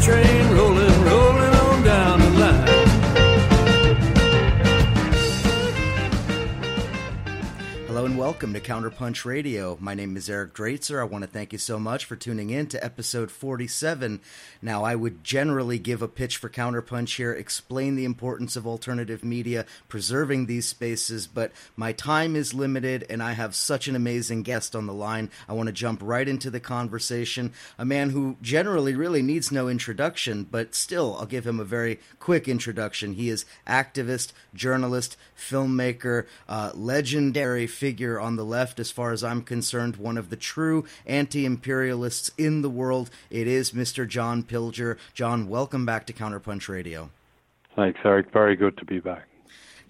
train. Welcome to Counterpunch Radio. My name is Eric Draitser. I want to thank you so much for tuning in to episode 47. Now, I would generally give a pitch for Counterpunch here, explain the importance of alternative media, preserving these spaces, but my time is limited and I have such an amazing guest on the line. I want to jump right into the conversation. A man who generally really needs no introduction, but still, I'll give him a very quick introduction. He is activist, journalist, filmmaker, uh, legendary figure on the left, as far as I'm concerned, one of the true anti imperialists in the world. It is Mr. John Pilger. John, welcome back to Counterpunch Radio. Thanks, Eric. Very good to be back.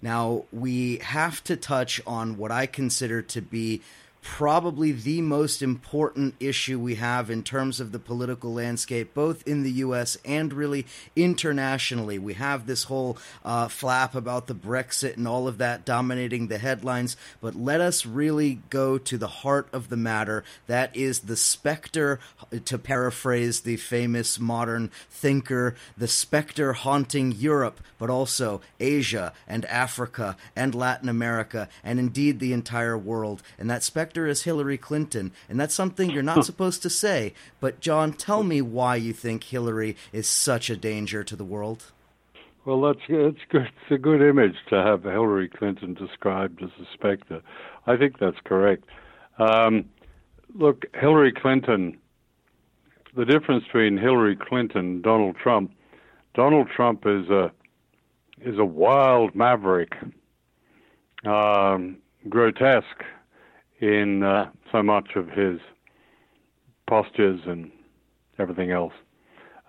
Now, we have to touch on what I consider to be probably the most important issue we have in terms of the political landscape, both in the U.S. and really internationally. We have this whole uh, flap about the Brexit and all of that dominating the headlines, but let us really go to the heart of the matter. That is the specter, to paraphrase the famous modern thinker, the specter haunting Europe, but also Asia and Africa and Latin America, and indeed the entire world. And that specter is Hillary Clinton, and that's something you're not supposed to say. But John, tell me why you think Hillary is such a danger to the world. Well, that's it's good. It's a good image to have Hillary Clinton described as a specter. I think that's correct. Um, look, Hillary Clinton. The difference between Hillary Clinton and Donald Trump. Donald Trump is a is a wild maverick, um, grotesque, in uh, so much of his postures and everything else.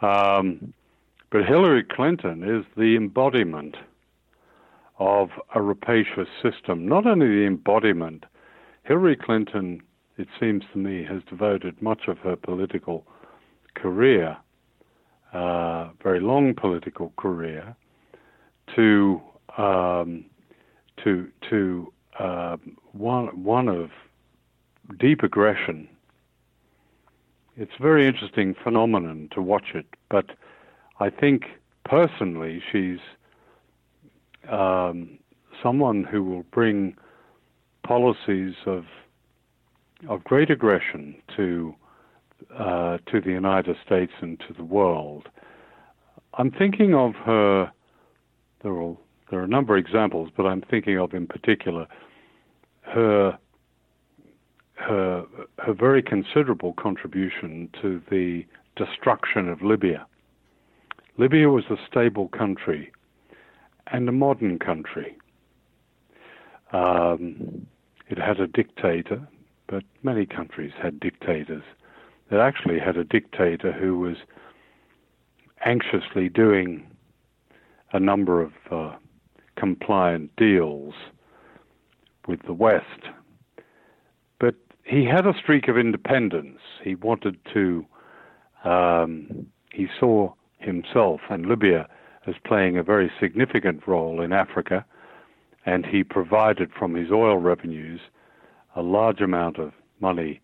Um, but Hillary Clinton is the embodiment of a rapacious system. Not only the embodiment, Hillary Clinton, it seems to me, has devoted much of her political career, uh, very long political career, to um, to to uh, one one of deep aggression. It's a very interesting phenomenon to watch it, but I think personally she's um, someone who will bring policies of of great aggression to uh, to the United States and to the world. I'm thinking of her. There are there are a number of examples, but I'm thinking of in particular her her her very considerable contribution to the destruction of Libya. Libya was a stable country and a modern country. Um, it had a dictator, but many countries had dictators. It actually had a dictator who was anxiously doing a number of uh, compliant deals with the West. But he had a streak of independence. He wanted to, um, he saw himself and Libya as playing a very significant role in Africa, and he provided from his oil revenues a large amount of money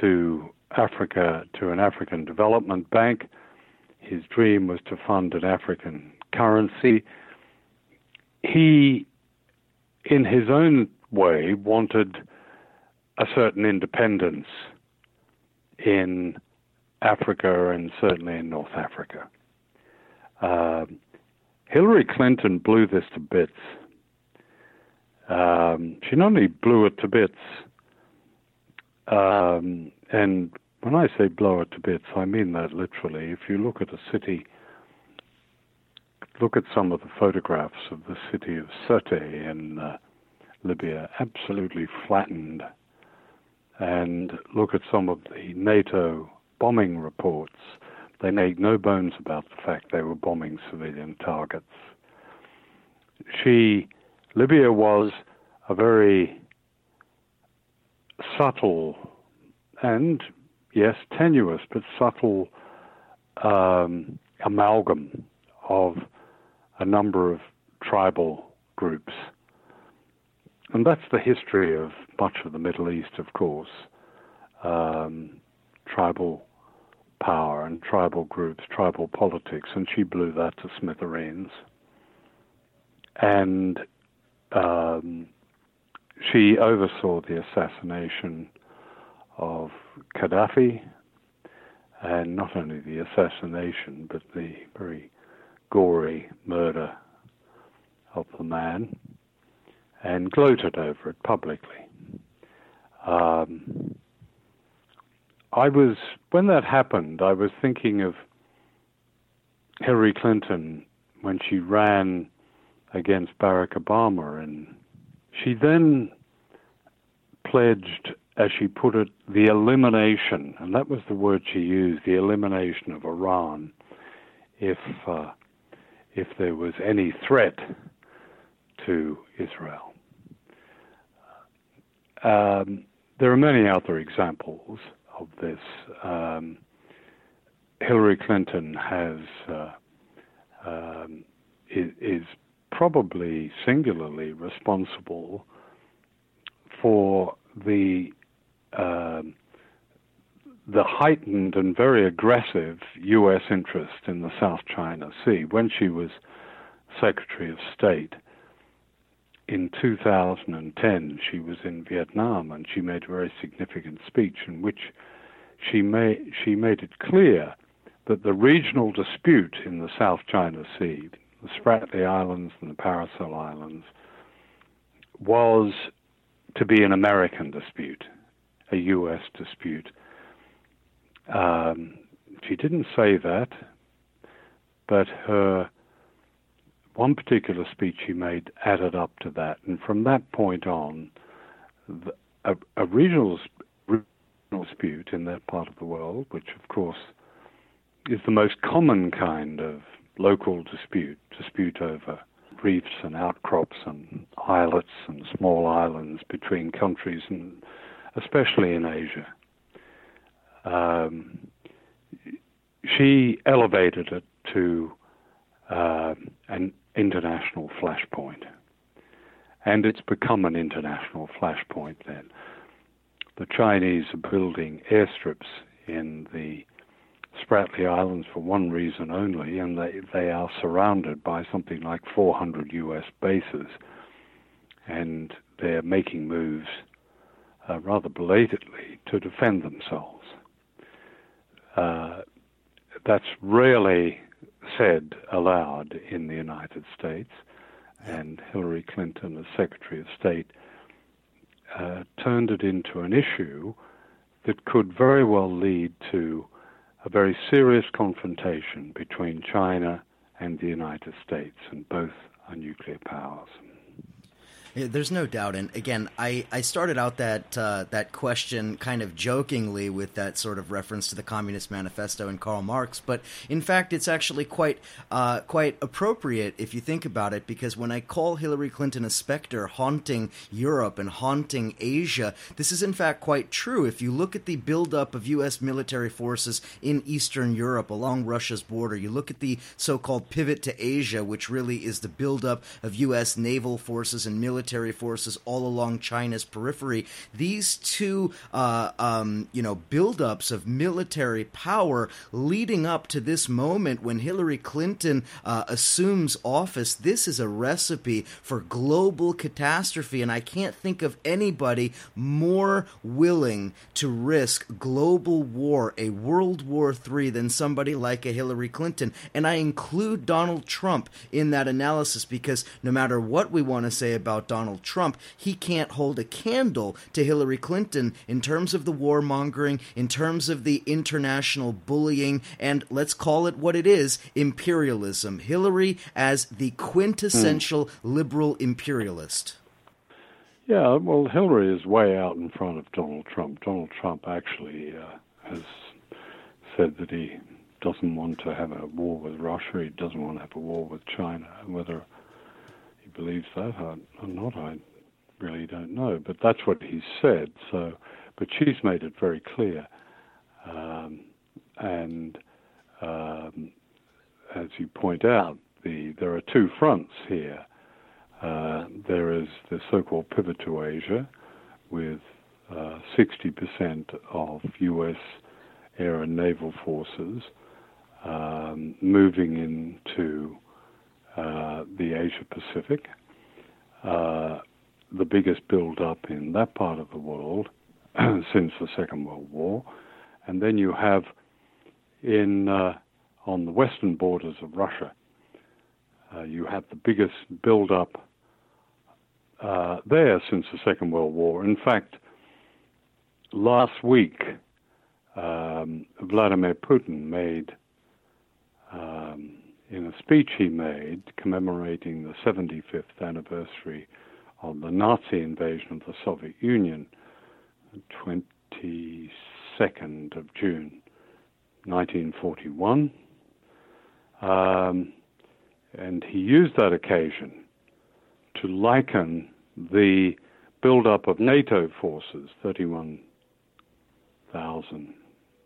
to Africa, to an African development bank. His dream was to fund an African currency. He in his own way, wanted a certain independence in Africa and certainly in North Africa. Uh, Hillary Clinton blew this to bits. Um, she not only blew it to bits, um, and when I say blow it to bits, I mean that literally. If you look at a city look at some of the photographs of the city of Sirte in uh, Libya, absolutely flattened, and look at some of the NATO bombing reports. They made no bones about the fact they were bombing civilian targets. She, Libya was a very subtle and, yes, tenuous, but subtle um, amalgam of a number of tribal groups. And that's the history of much of the Middle East, of course. Um, tribal power and tribal groups, tribal politics, and she blew that to smithereens. And um, she oversaw the assassination of Gaddafi, and not only the assassination, but the very gory murder of the man, and gloated over it publicly. Um, I was, when that happened, I was thinking of Hillary Clinton when she ran against Barack Obama, and she then pledged, as she put it, the elimination, and that was the word she used, the elimination of Iran, if uh, if there was any threat to Israel. Um, there are many other examples of this. Um, Hillary Clinton has uh, um, is, is, probably singularly responsible for the um, the heightened and very aggressive U.S. interest in the South China Sea. When she was Secretary of State in 2010, she was in Vietnam and she made a very significant speech in which she made she made it clear that the regional dispute in the South China Sea, the Spratly Islands and the Paracel Islands, was to be an American dispute, a U.S. dispute. Um, she didn't say that, but her one particular speech she made added up to that, and from that point on, the, a, a regional, regional dispute in that part of the world, which of course is the most common kind of local dispute, dispute over reefs and outcrops and islets and small islands between countries, and especially in Asia. Um, she elevated it to uh, an international flashpoint. And it's become an international flashpoint then. The Chinese are building airstrips in the Spratly Islands for one reason only, and they, they are surrounded by something like 400 US bases, and they're making moves uh, rather belatedly to defend themselves. Uh, that's rarely said aloud in the United States, and Hillary Clinton, as Secretary of State, uh, turned it into an issue that could very well lead to a very serious confrontation between China and the United States, and both are nuclear powers. Yeah, there's no doubt, and again, I, I started out that uh, that question kind of jokingly with that sort of reference to the Communist Manifesto and Karl Marx, but in fact, it's actually quite uh, quite appropriate if you think about it, because when I call Hillary Clinton a specter haunting Europe and haunting Asia, this is in fact quite true. If you look at the buildup of U.S. military forces in Eastern Europe along Russia's border, you look at the so-called pivot to Asia, which really is the buildup of U.S. naval forces and military military forces all along China's periphery. These two, uh, um, you know, buildups of military power leading up to this moment when Hillary Clinton uh, assumes office. This is a recipe for global catastrophe, and I can't think of anybody more willing to risk global war, a World War III, than somebody like a Hillary Clinton. And I include Donald Trump in that analysis because no matter what we want to say about Donald Trump, he can't hold a candle to Hillary Clinton in terms of the warmongering, in terms of the international bullying, and let's call it what it is imperialism. Hillary as the quintessential mm. liberal imperialist. Yeah, well, Hillary is way out in front of Donald Trump. Donald Trump actually uh, has said that he doesn't want to have a war with Russia. He doesn't want to have a war with China. Whether believes that or not, I really don't know. But that's what he said. So, but she's made it very clear, um, and um, as you point out, the there are two fronts here. Uh, there is the so-called pivot to Asia, with uh, 60% of U.S. air and naval forces um, moving into uh, the Asia Pacific. Uh, the biggest build-up in that part of the world since the Second World War, and then you have in uh, on the western borders of Russia, uh, you have the biggest build-up uh, there since the Second World War. In fact, last week, um, Vladimir Putin made um, in a speech he made commemorating the 75th anniversary of the Nazi invasion of the Soviet Union, 22nd of June 1941. Um, and he used that occasion to liken the build-up of NATO forces, 31,000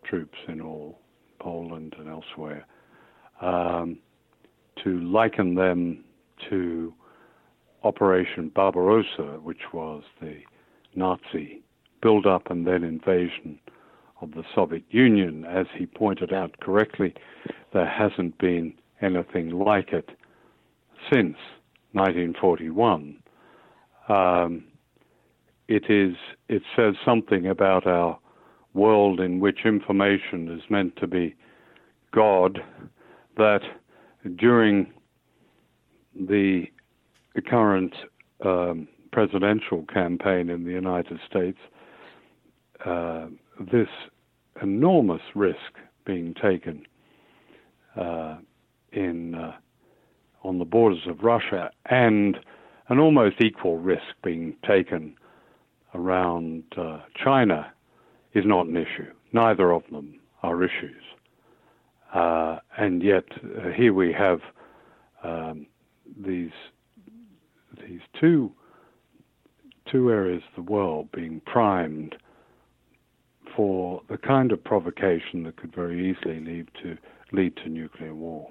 troops in all, Poland and elsewhere, um, to liken them to Operation Barbarossa, which was the Nazi build-up and then invasion of the Soviet Union. As he pointed out correctly, there hasn't been anything like it since 1941. Um, it is. It says something about our world in which information is meant to be God. That during the current um, presidential campaign in the United States, uh, this enormous risk being taken uh, in uh, on the borders of Russia and an almost equal risk being taken around uh, China is not an issue. Neither of them are issues. Uh, and yet, uh, here we have um, these these two two areas of the world being primed for the kind of provocation that could very easily lead to lead to nuclear war.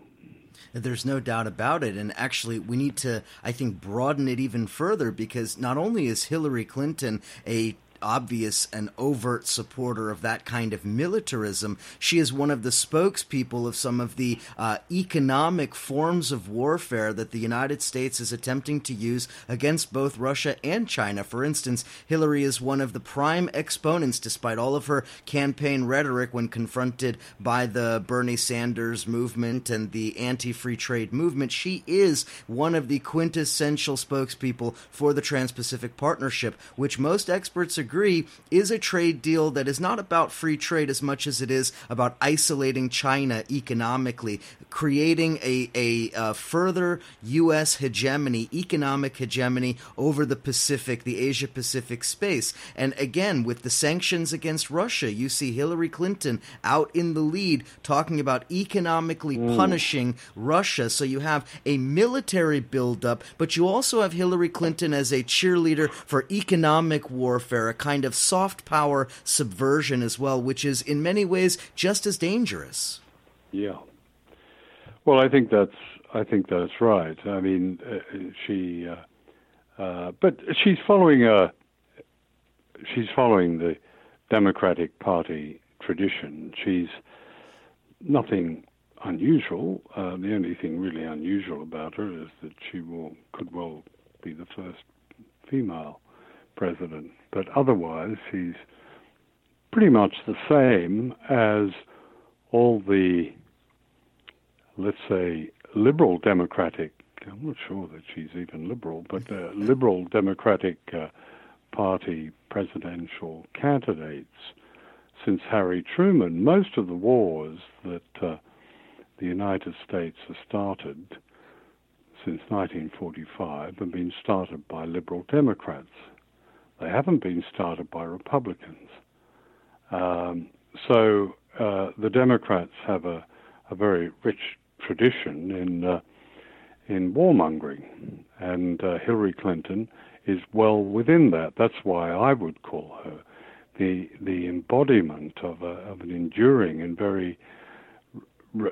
There's no doubt about it. And actually, we need to, I think, broaden it even further because not only is Hillary Clinton a obvious and overt supporter of that kind of militarism. She is one of the spokespeople of some of the uh, economic forms of warfare that the United States is attempting to use against both Russia and China. For instance, Hillary is one of the prime exponents, despite all of her campaign rhetoric when confronted by the Bernie Sanders movement and the anti free trade movement. She is one of the quintessential spokespeople for the Trans Pacific Partnership, which most experts agree agree, is a trade deal that is not about free trade as much as it is about isolating China economically, creating a, a, a further U.S. hegemony, economic hegemony over the Pacific, the Asia Pacific space. And again, with the sanctions against Russia, you see Hillary Clinton out in the lead talking about economically mm. punishing Russia. So you have a military buildup, but you also have Hillary Clinton as a cheerleader for economic warfare, kind of soft power subversion as well, which is in many ways just as dangerous. Yeah. Well, I think that's I think that's right. I mean, uh, she, uh, uh, but she's following a she's following the Democratic Party tradition. She's nothing unusual. Uh, the only thing really unusual about her is that she will could well be the first female president. But otherwise, he's pretty much the same as all the, let's say, liberal democratic. I'm not sure that she's even liberal, but uh, liberal democratic uh, party presidential candidates since Harry Truman. Most of the wars that uh, the United States has started since 1945 have been started by liberal Democrats. They haven't been started by Republicans. Um, so uh, the Democrats have a, a, very rich tradition in uh, in warmongering, and uh, Hillary Clinton is well within that. That's why I would call her the the embodiment of, a, of an enduring and very re-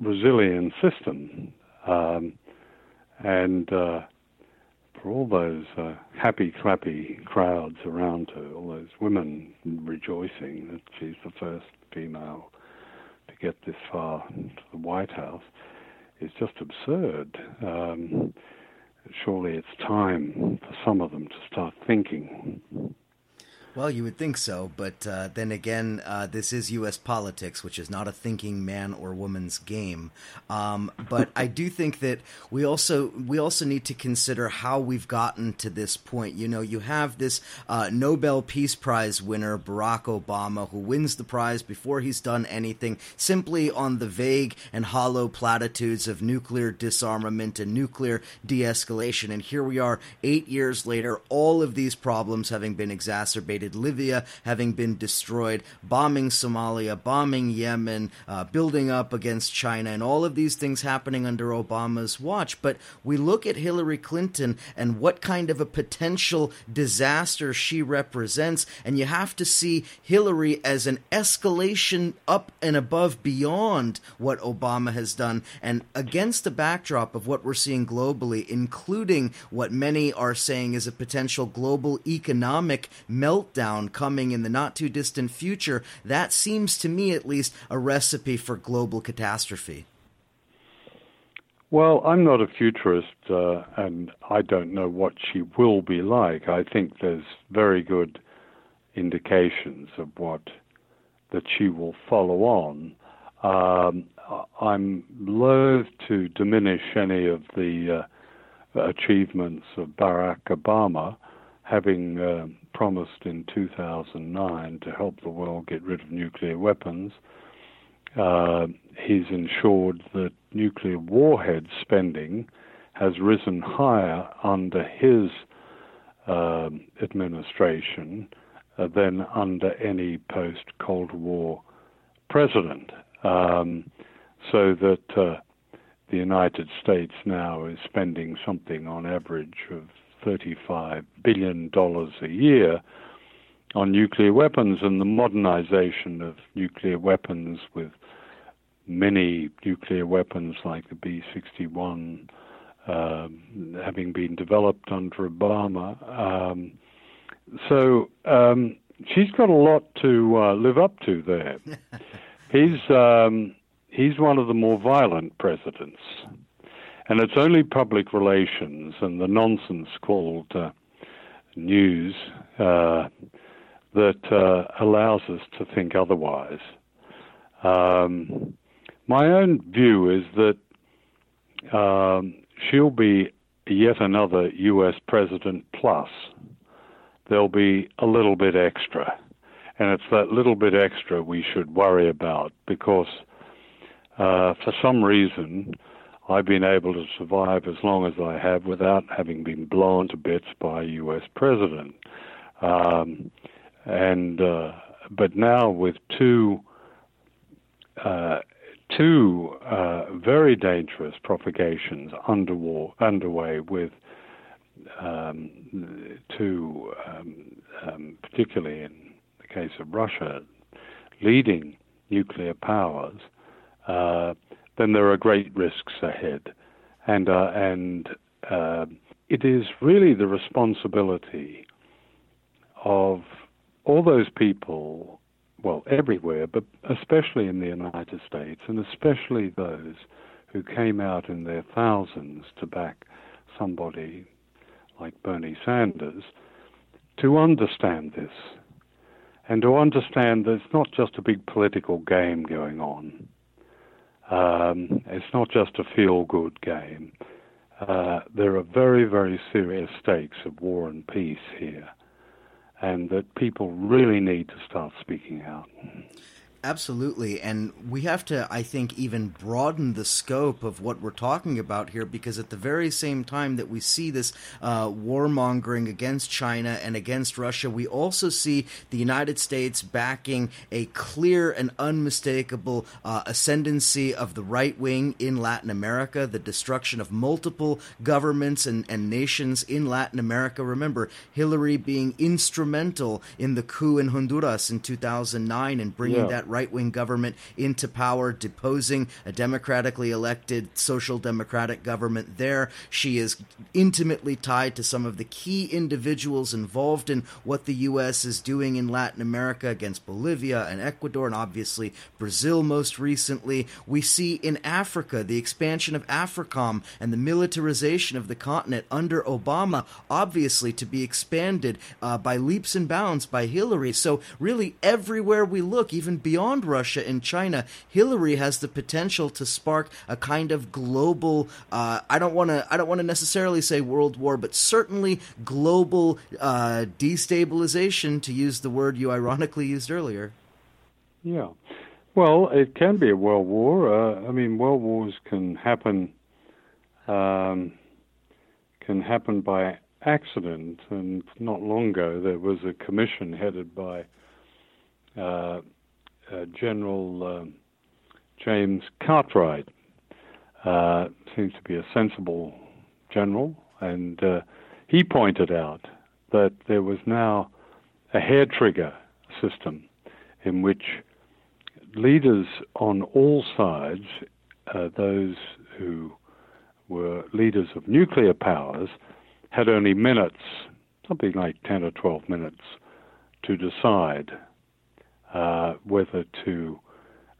resilient system. Um, and uh, for all those uh, happy clappy crowds around her, all those women rejoicing that she's the first female to get this far to the White House, is just absurd. Um, surely it's time for some of them to start thinking. Well, you would think so, but uh, then again, uh, this is U.S. politics, which is not a thinking man or woman's game. Um, but I do think that we also we also need to consider how we've gotten to this point. You know, you have this uh, Nobel Peace Prize winner Barack Obama who wins the prize before he's done anything, simply on the vague and hollow platitudes of nuclear disarmament and nuclear de-escalation. And here we are, eight years later, all of these problems having been exacerbated Libya having been destroyed, bombing Somalia, bombing Yemen, uh, building up against China, and all of these things happening under Obama's watch. But we look at Hillary Clinton and what kind of a potential disaster she represents, and you have to see Hillary as an escalation up and above beyond what Obama has done, and against the backdrop of what we're seeing globally, including what many are saying is a potential global economic meltdown meltdown coming in the not too distant future, that seems to me at least a recipe for global catastrophe. Well, I'm not a futurist, uh, and I don't know what she will be like. I think there's very good indications of what that she will follow on. Um, I'm loath to diminish any of the uh, achievements of Barack Obama, having uh, promised in 2009 to help the world get rid of nuclear weapons. Uh, he's ensured that nuclear warhead spending has risen higher under his uh, administration than under any post Cold War president. Um, so that uh, the United States now is spending something on average of $35 billion a year on nuclear weapons and the modernization of nuclear weapons with many nuclear weapons like the B 61 um, having been developed under Obama. Um, so um, she's got a lot to uh, live up to there. he's um, he's one of the more violent presidents. And it's only public relations and the nonsense called uh, news uh, that uh, allows us to think otherwise. Um, my own view is that um, she'll be yet another U.S. president plus. There'll be a little bit extra. And it's that little bit extra we should worry about because uh, for some reason, I've been able to survive as long as I have without having been blown to bits by a U.S. president. Um, and uh, but now with two uh, two uh, very dangerous propagations under war, underway with um, two, um, um, particularly in the case of Russia, leading nuclear powers. Then there are great risks ahead. And, uh, and uh, it is really the responsibility of all those people, well, everywhere, but especially in the United States, and especially those who came out in their thousands to back somebody like Bernie Sanders, to understand this and to understand that it's not just a big political game going on. Um, it's not just a feel good game. Uh, there are very, very serious stakes of war and peace here, and that people really need to start speaking out. Absolutely. And we have to, I think, even broaden the scope of what we're talking about here because at the very same time that we see this uh, warmongering against China and against Russia, we also see the United States backing a clear and unmistakable uh, ascendancy of the right wing in Latin America, the destruction of multiple governments and, and nations in Latin America. Remember, Hillary being instrumental in the coup in Honduras in 2009 and bringing yeah. that right wing government into power, deposing a democratically elected social democratic government there. She is intimately tied to some of the key individuals involved in what the U.S. is doing in Latin America against Bolivia and Ecuador, and obviously Brazil most recently. We see in Africa the expansion of AFRICOM and the militarization of the continent under Obama, obviously to be expanded uh, by leaps and bounds by Hillary. So, really, everywhere we look, even beyond Russia and China, Hillary has the potential to spark a kind of global. Uh, I don't want to. I don't want to necessarily say world war, but certainly global uh, destabilization, to use the word you ironically used earlier. Yeah. Well, it can be a world war. Uh, I mean, world wars can happen um, can happen by accident. And not long ago, there was a commission headed by uh, General um, James Cartwright. Uh, seems to be a sensible general, and uh, he pointed out that there was now a hair trigger system in which leaders on all sides, uh, those who were leaders of nuclear powers, had only minutes, something like 10 or 12 minutes, to decide uh, whether to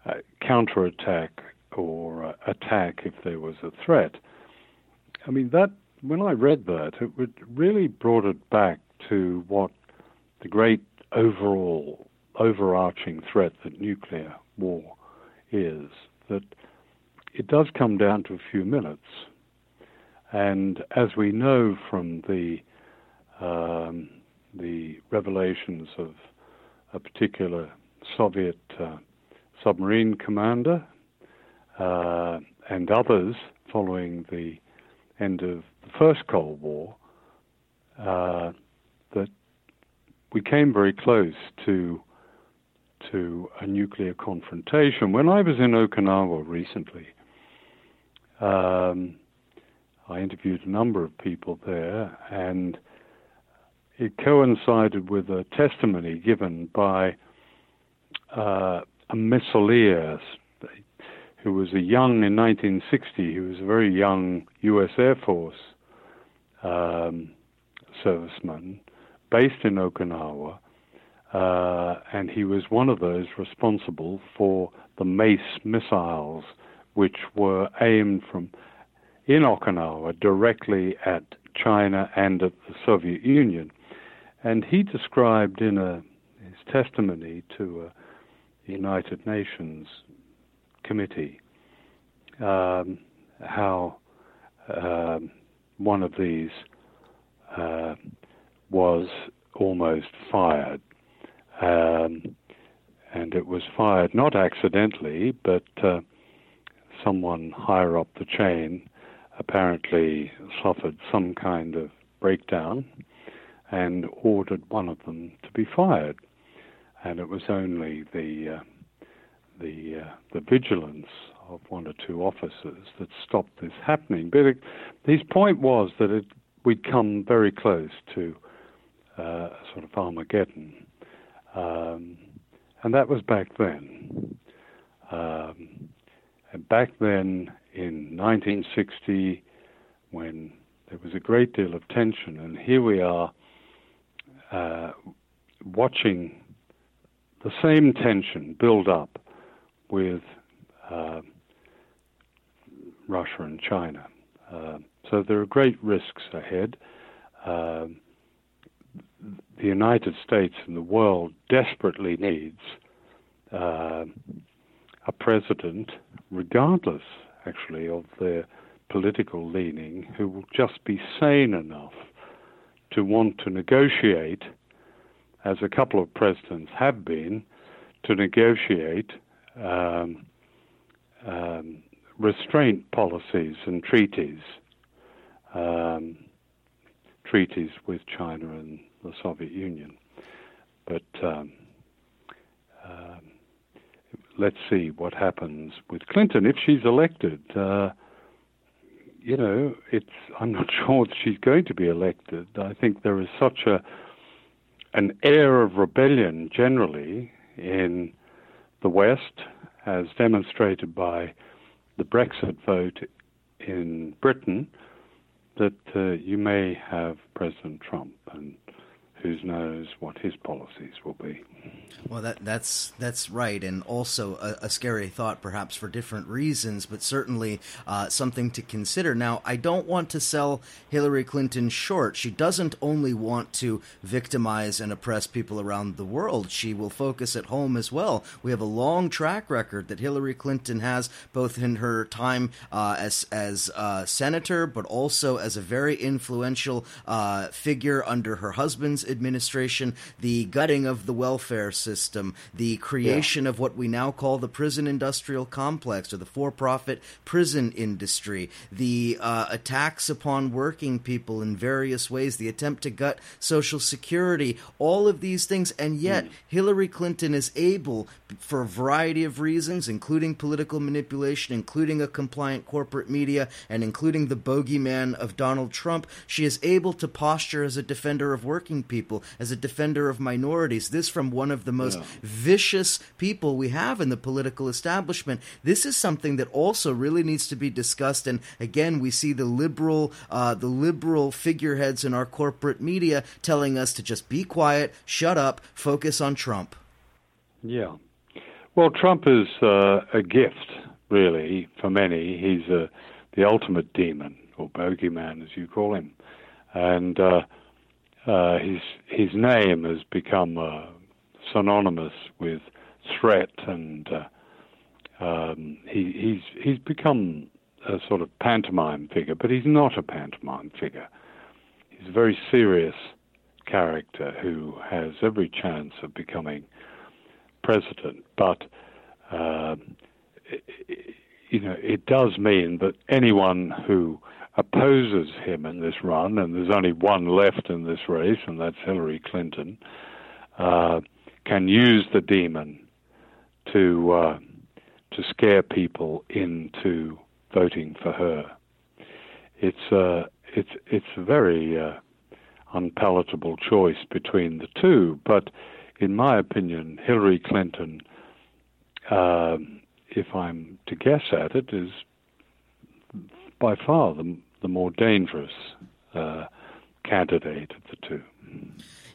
uh, counterattack or uh, attack if there was a threat. I mean, that when I read that, it really brought it back to what the great overall overarching threat that nuclear war is that it does come down to a few minutes. And as we know from the um, the revelations of a particular Soviet uh, submarine commander uh, and others following the end of the first Cold War, uh, that we came very close to to a nuclear confrontation. When I was in Okinawa recently, um, I interviewed a number of people there, and it coincided with a testimony given by uh, a missileer who was a young in 1960. He was a very young U.S. Air Force um, serviceman based in Okinawa, uh, and he was one of those responsible for the MACE missiles, which were aimed from in Okinawa directly at China and at the Soviet Union. And he described in a, his testimony to a United Nations committee um, how um, one of these uh, was almost fired. Um, and it was fired not accidentally, but uh, someone higher up the chain apparently suffered some kind of breakdown and ordered one of them to be fired. And it was only the uh, the uh, the vigilance of one or two officers that stopped this happening. But it, his point was that it, we'd come very close to uh, sort of Armageddon, um, and that was back then. Um, and back then, in 1960, when there was a great deal of tension, and here we are uh, watching the same tension build up with uh, Russia and China. Uh, so there are great risks ahead. Uh, the United States and the world desperately needs uh, a president, regardless actually of their political leaning, who will just be sane enough to want to negotiate, as a couple of presidents have been, to negotiate um, um, restraint policies and treaties, um, treaties with China and the Soviet Union. But um, uh, let's see what happens with Clinton if she's elected. Uh, you know, it's I'm not sure she's going to be elected. I think there is such a an air of rebellion generally in the West, as demonstrated by the Brexit vote in Britain, that uh, you may have President Trump, and who knows what his policies will be. Well, that that's that's right, and also a, a, scary thought, perhaps for different reasons, but certainly uh, something to consider. Now, I don't want to sell Hillary Clinton short. She doesn't only want to victimize and oppress people around the world. She will focus at home as well. We have a long track record that Hillary Clinton has, both in her time uh, as as uh, senator, but also as a very influential uh, figure under her husband's administration. The gutting of the welfare system, the creation yeah. of what we now call the prison industrial complex or the for profit prison industry, the uh, attacks upon working people in various ways, the attempt to gut Social Security, all of these things. And yet, mm. Hillary Clinton is able, for a variety of reasons, including political manipulation, including a compliant corporate media, and including the bogeyman of Donald Trump, she is able to posture as a defender of working people, as a defender of minorities. This from one of the most yeah. vicious people we have in the political establishment. This is something that also really needs to be discussed. And again, we see the liberal, uh, the liberal figureheads in our corporate media telling us to just be quiet, shut up, focus on Trump. Yeah. Well, Trump is uh, a gift, really, for many. He's uh, the ultimate demon, or bogeyman, as you call him. And uh, uh his his name has become uh, synonymous with threat, and uh, um, he, he's he's become a sort of pantomime figure, but he's not a pantomime figure. He's a very serious character who has every chance of becoming president. But uh, you know, it does mean that anyone who opposes him in this run, and there's only one left in this race, and that's Hillary Clinton. Uh, can use the demon to uh, to scare people into voting for her. It's uh, it's it's a very uh, unpalatable choice between the two, but in my opinion, Hillary Clinton, uh, if I'm to guess at it, is by far the the more dangerous uh, candidate of the two.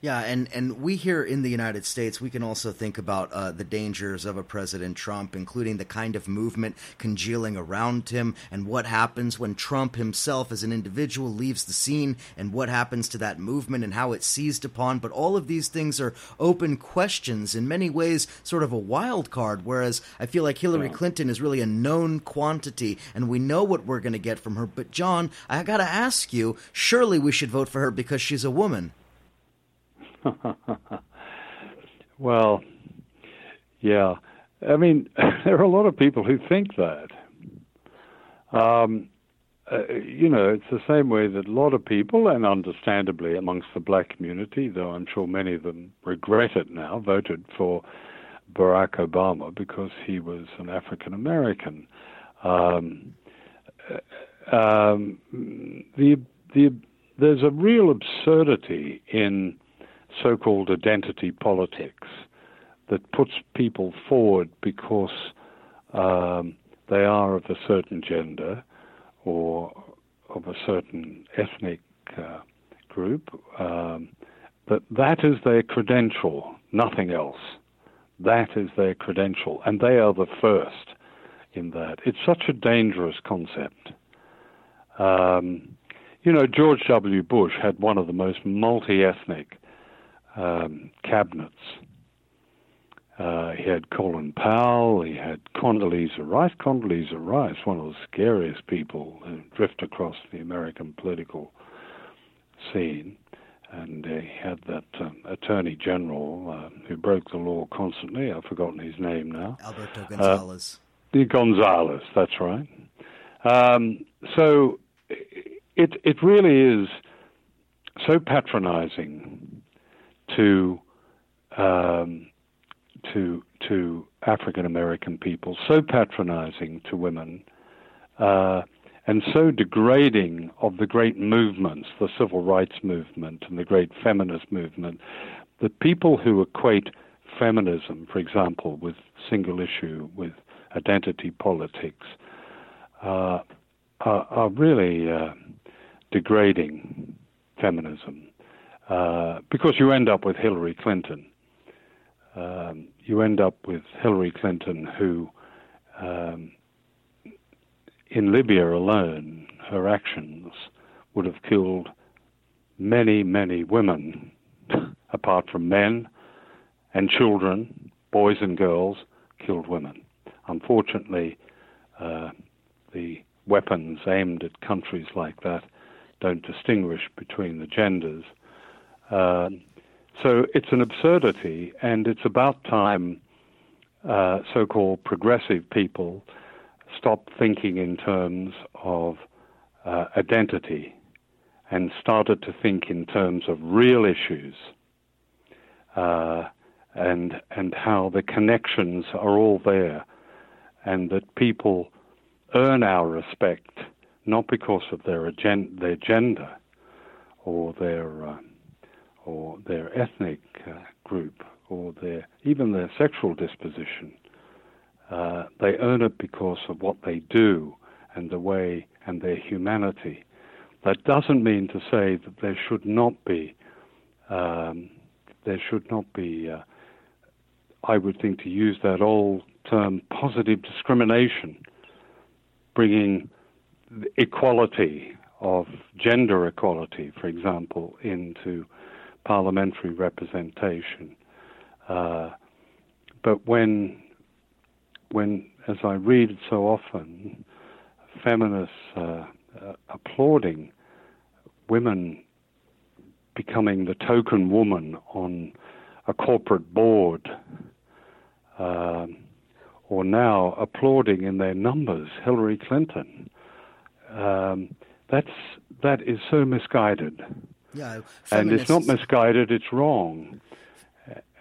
Yeah, and, and we here in the United States, we can also think about uh, the dangers of a President Trump, including the kind of movement congealing around him, and what happens when Trump himself, as an individual, leaves the scene, and what happens to that movement and how it's seized upon. But all of these things are open questions, in many ways, sort of a wild card, whereas I feel like Hillary Clinton is really a known quantity, and we know what we're going to get from her. But, John, I got to ask you surely we should vote for her because she's a woman. well, yeah. I mean, there are a lot of people who think that. Um, uh, you know, it's the same way that a lot of people, and understandably amongst the black community, though I'm sure many of them regret it now, voted for Barack Obama because he was an African American. Um, uh, um, the the there's a real absurdity in so called identity politics that puts people forward because um, they are of a certain gender or of a certain ethnic uh, group, um, that that is their credential, nothing else. That is their credential, and they are the first in that. It's such a dangerous concept. Um, you know, George W. Bush had one of the most multi ethnic um, cabinets. Uh, he had Colin Powell, he had Condoleezza Rice. Condoleezza Rice, one of the scariest people who drift across the American political scene. And uh, he had that um, Attorney General uh, who broke the law constantly. I've forgotten his name now. Alberto Gonzales. Uh, Gonzales, that's right. Um, so it it really is so patronizing to um, to to African American people, so patronizing to women, uh, and so degrading of the great movements, the civil rights movement and the great feminist movement, that people who equate feminism, for example, with single issue, with identity politics, uh, are, are, really uh, degrading feminism uh, because you end up with Hillary Clinton. Um, you end up with Hillary Clinton, who, um, in Libya alone, her actions would have killed many, many women, apart from men and children, boys and girls, killed women. Unfortunately, uh, the weapons aimed at countries like that don't distinguish between the genders. Uh, so it's an absurdity, and it's about time uh, so called progressive people stopped thinking in terms of uh, identity and started to think in terms of real issues uh, and, and how the connections are all there, and that people earn our respect not because of their, agen- their gender or their uh, or their ethnic uh, group or their even their sexual disposition. Uh, they earn it because of what they do and the way and their humanity. That doesn't mean to say that there should not be um, there should not be. Uh, I would think to use that old term, positive discrimination, bringing equality of gender equality, for example, into parliamentary representation. Uh, but when, when, as I read so often, feminists uh, uh, applauding women becoming the token woman on a corporate board, um, or now applauding in their numbers Hillary Clinton. Um, that's that is so misguided. Yeah, and it's not misguided; it's wrong,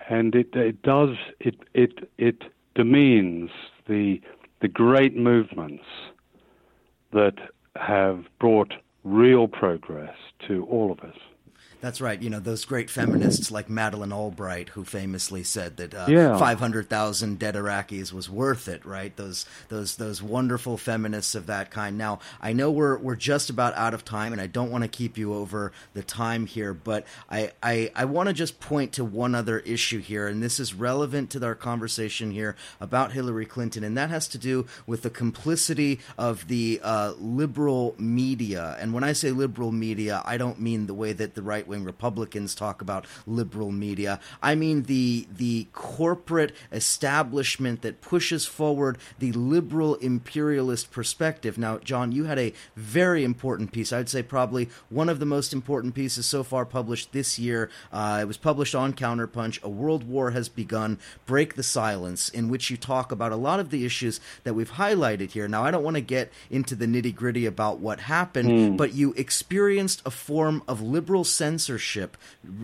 and it it does it it it demeans the the great movements that have brought real progress to all of us. That's right. You know, those great feminists like Madeleine Albright, who famously said that uh, yeah. 500,000 dead Iraqis was worth it, right? Those, those, those wonderful feminists of that kind. Now, I know we're, we're just about out of time, and I don't want to keep you over the time here, but I, I, I want to just point to one other issue here, and this is relevant to our conversation here about Hillary Clinton, and that has to do with the complicity of the uh, liberal media. And when I say liberal media, I don't mean the way that the right wing Republicans talk about liberal media. I mean the the corporate establishment that pushes forward the liberal imperialist perspective. Now, John, you had a very important piece. I'd say probably one of the most important pieces so far published this year. Uh, it was published on Counterpunch. A World War has begun. Break the silence, in which you talk about a lot of the issues that we've highlighted here. Now, I don't want to get into the nitty gritty about what happened, mm. but you experienced a form of liberal censorship censorship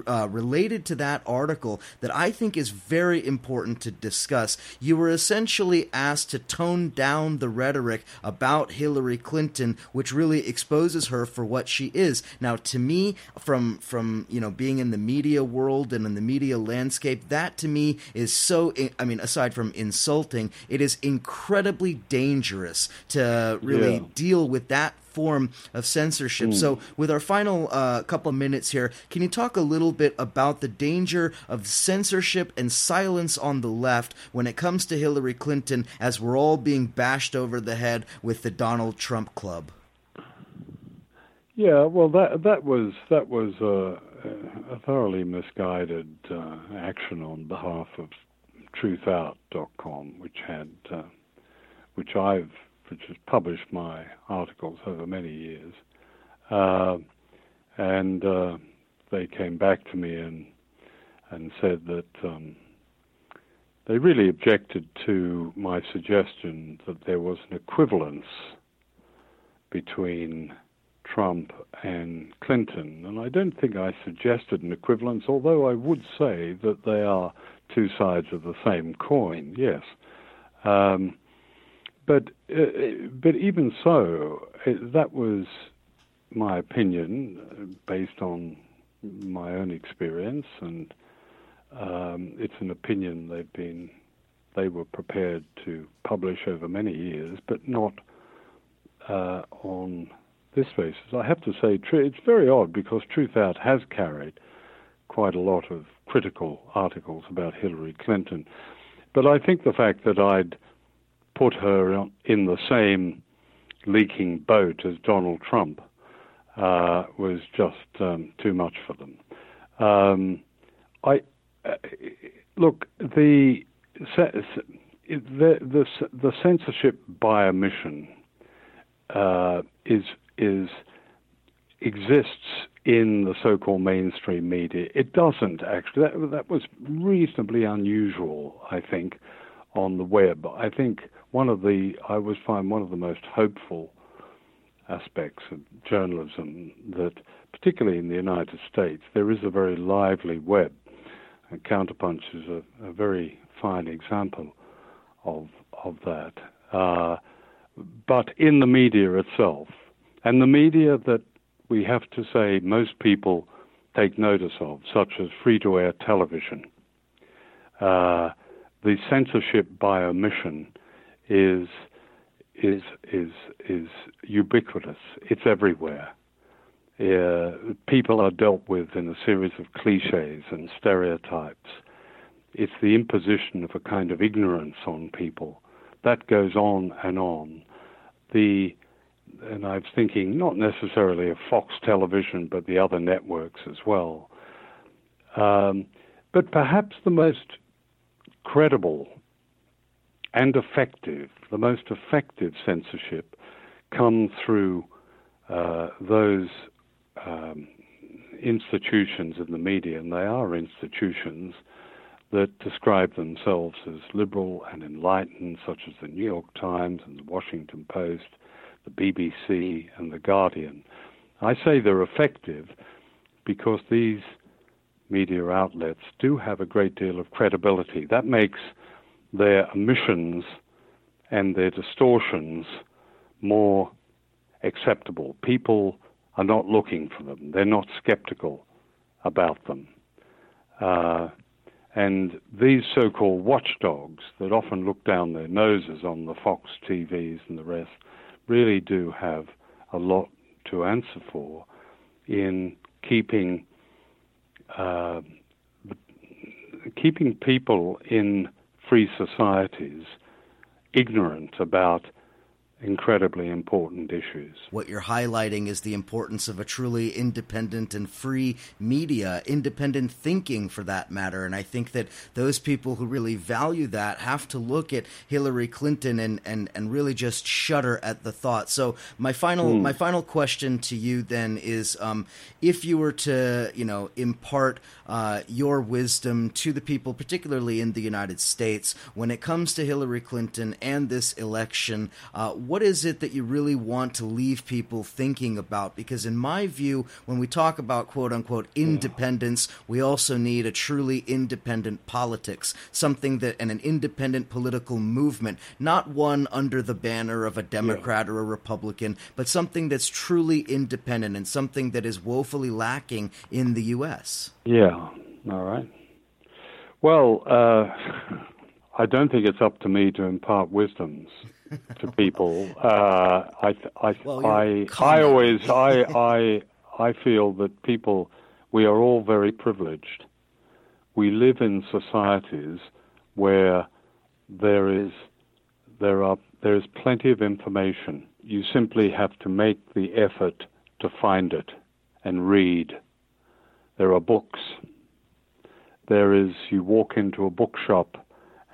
uh, related to that article that I think is very important to discuss. You were essentially asked to tone down the rhetoric about Hillary Clinton, which really exposes her for what she is. Now, to me, from from you know being in the media world and in the media landscape, that to me is so. I mean, aside from insulting, it is incredibly dangerous to really yeah. deal with that form of censorship. Mm. So, with our final uh, couple of minutes here, can you talk a little bit about the danger of censorship and silence on the left when it comes to Hillary Clinton as we're all being bashed over the head with the Donald Trump Club? Yeah, well, that that was that was a, a thoroughly misguided uh, action on behalf of TruthOut.com, which had uh, which I've which has published my articles over many years. Uh, and uh, they came back to me and and said that um, they really objected to my suggestion that there was an equivalence between Trump and Clinton. And I don't think I suggested an equivalence, although I would say that they are two sides of the same coin, yes. Um, but uh, but even so, it, that was my opinion uh, based on my own experience and Um, it's an opinion they've been they were prepared to publish over many years, but not uh, on this basis. I have to say, it's very odd because Truth Out has carried quite a lot of critical articles about Hillary Clinton. But I think the fact that I'd put her in the same leaking boat as Donald Trump uh, was just um, too much for them. Um, I uh, look the, the the the censorship by omission uh, is is exists in the so-called mainstream media. It doesn't actually. That, that was reasonably unusual, I think, on the web. I think one of the I always find one of the most hopeful aspects of journalism that, particularly in the United States, there is a very lively web. And Counterpunch is a, a very fine example of of that. Uh, but in the media itself, and the media that we have to say most people take notice of, such as free to air television. Uh, the censorship by omission is is is is ubiquitous. It's everywhere. Uh, people are dealt with in a series of cliches and stereotypes. It's the imposition of a kind of ignorance on people. That goes on and on. The and I was thinking not necessarily of Fox Television, but the other networks as well. Um, but perhaps the most credible and effective, the most effective censorship come through uh, those um, institutions in the media, and they are institutions that describe themselves as liberal and enlightened, such as the New York Times and the Washington Post, the BBC, and The Guardian. I say they're effective because these media outlets do have a great deal of credibility. That makes their omissions and their distortions more acceptable. People are not looking for them, they're not skeptical about them. Uh, and these so called watchdogs that often look down their noses on the Fox TVs and the rest really do have a lot to answer for in keeping uh, keeping people in free societies ignorant about incredibly important issues. What you're highlighting is the importance of a truly independent and free media, independent thinking for that matter. And I think that those people who really value that have to look at Hillary Clinton and, and, and really just shudder at the thought. So my final mm. my final question to you then is um, if you were to, you know, impart uh, your wisdom to the people, particularly in the United States, when it comes to Hillary Clinton and this election, uh, what is it that you really want to leave people thinking about? Because, in my view, when we talk about quote unquote independence, we also need a truly independent politics, something that, and an independent political movement, not one under the banner of a Democrat yeah. or a Republican, but something that's truly independent and something that is woefully lacking in the U.S. Yeah, all right. Well, uh, I don't think it's up to me to impart wisdoms to people. Uh, I, I, well, I, I always, I, I, I feel that people, we are all very privileged. We live in societies where there is, there are, there is plenty of information. You simply have to make the effort to find it and read. There are books. There is, you walk into a bookshop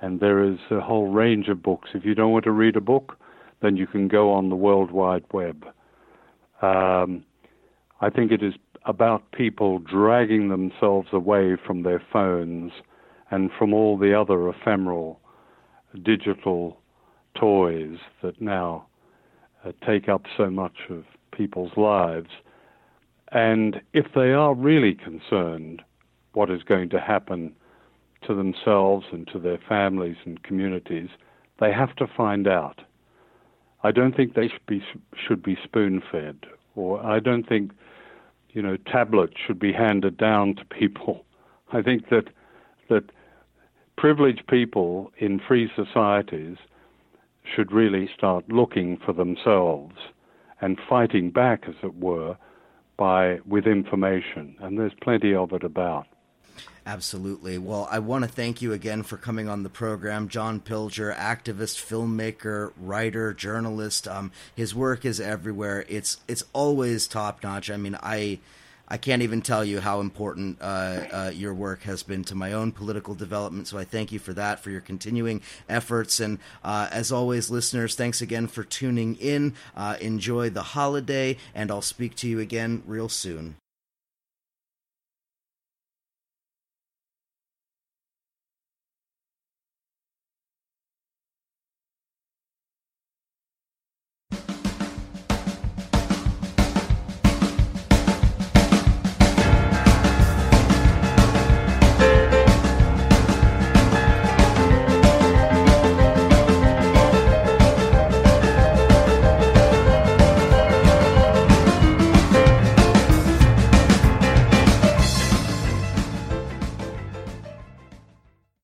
and there is a whole range of books. If you don't want to read a book, then you can go on the World Wide Web. Um, I think it is about people dragging themselves away from their phones and from all the other ephemeral digital toys that now uh, take up so much of people's lives. And if they are really concerned what is going to happen to themselves and to their families and communities, they have to find out. I don't think they should be should be spoon fed, or I don't think you know tablets should be handed down to people. I think that that privileged people in free societies should really start looking for themselves and fighting back, as it were, by with information. And there's plenty of it about. Absolutely. Well, I want to thank you again for coming on the program. John Pilger, activist, filmmaker, writer, journalist. Um, his work is everywhere. It's it's always top notch. I mean, I I can't even tell you how important uh, uh, your work has been to my own political development. So I thank you for that, for your continuing efforts. And uh, as always, listeners, thanks again for tuning in. Uh, enjoy the holiday, and I'll speak to you again real soon.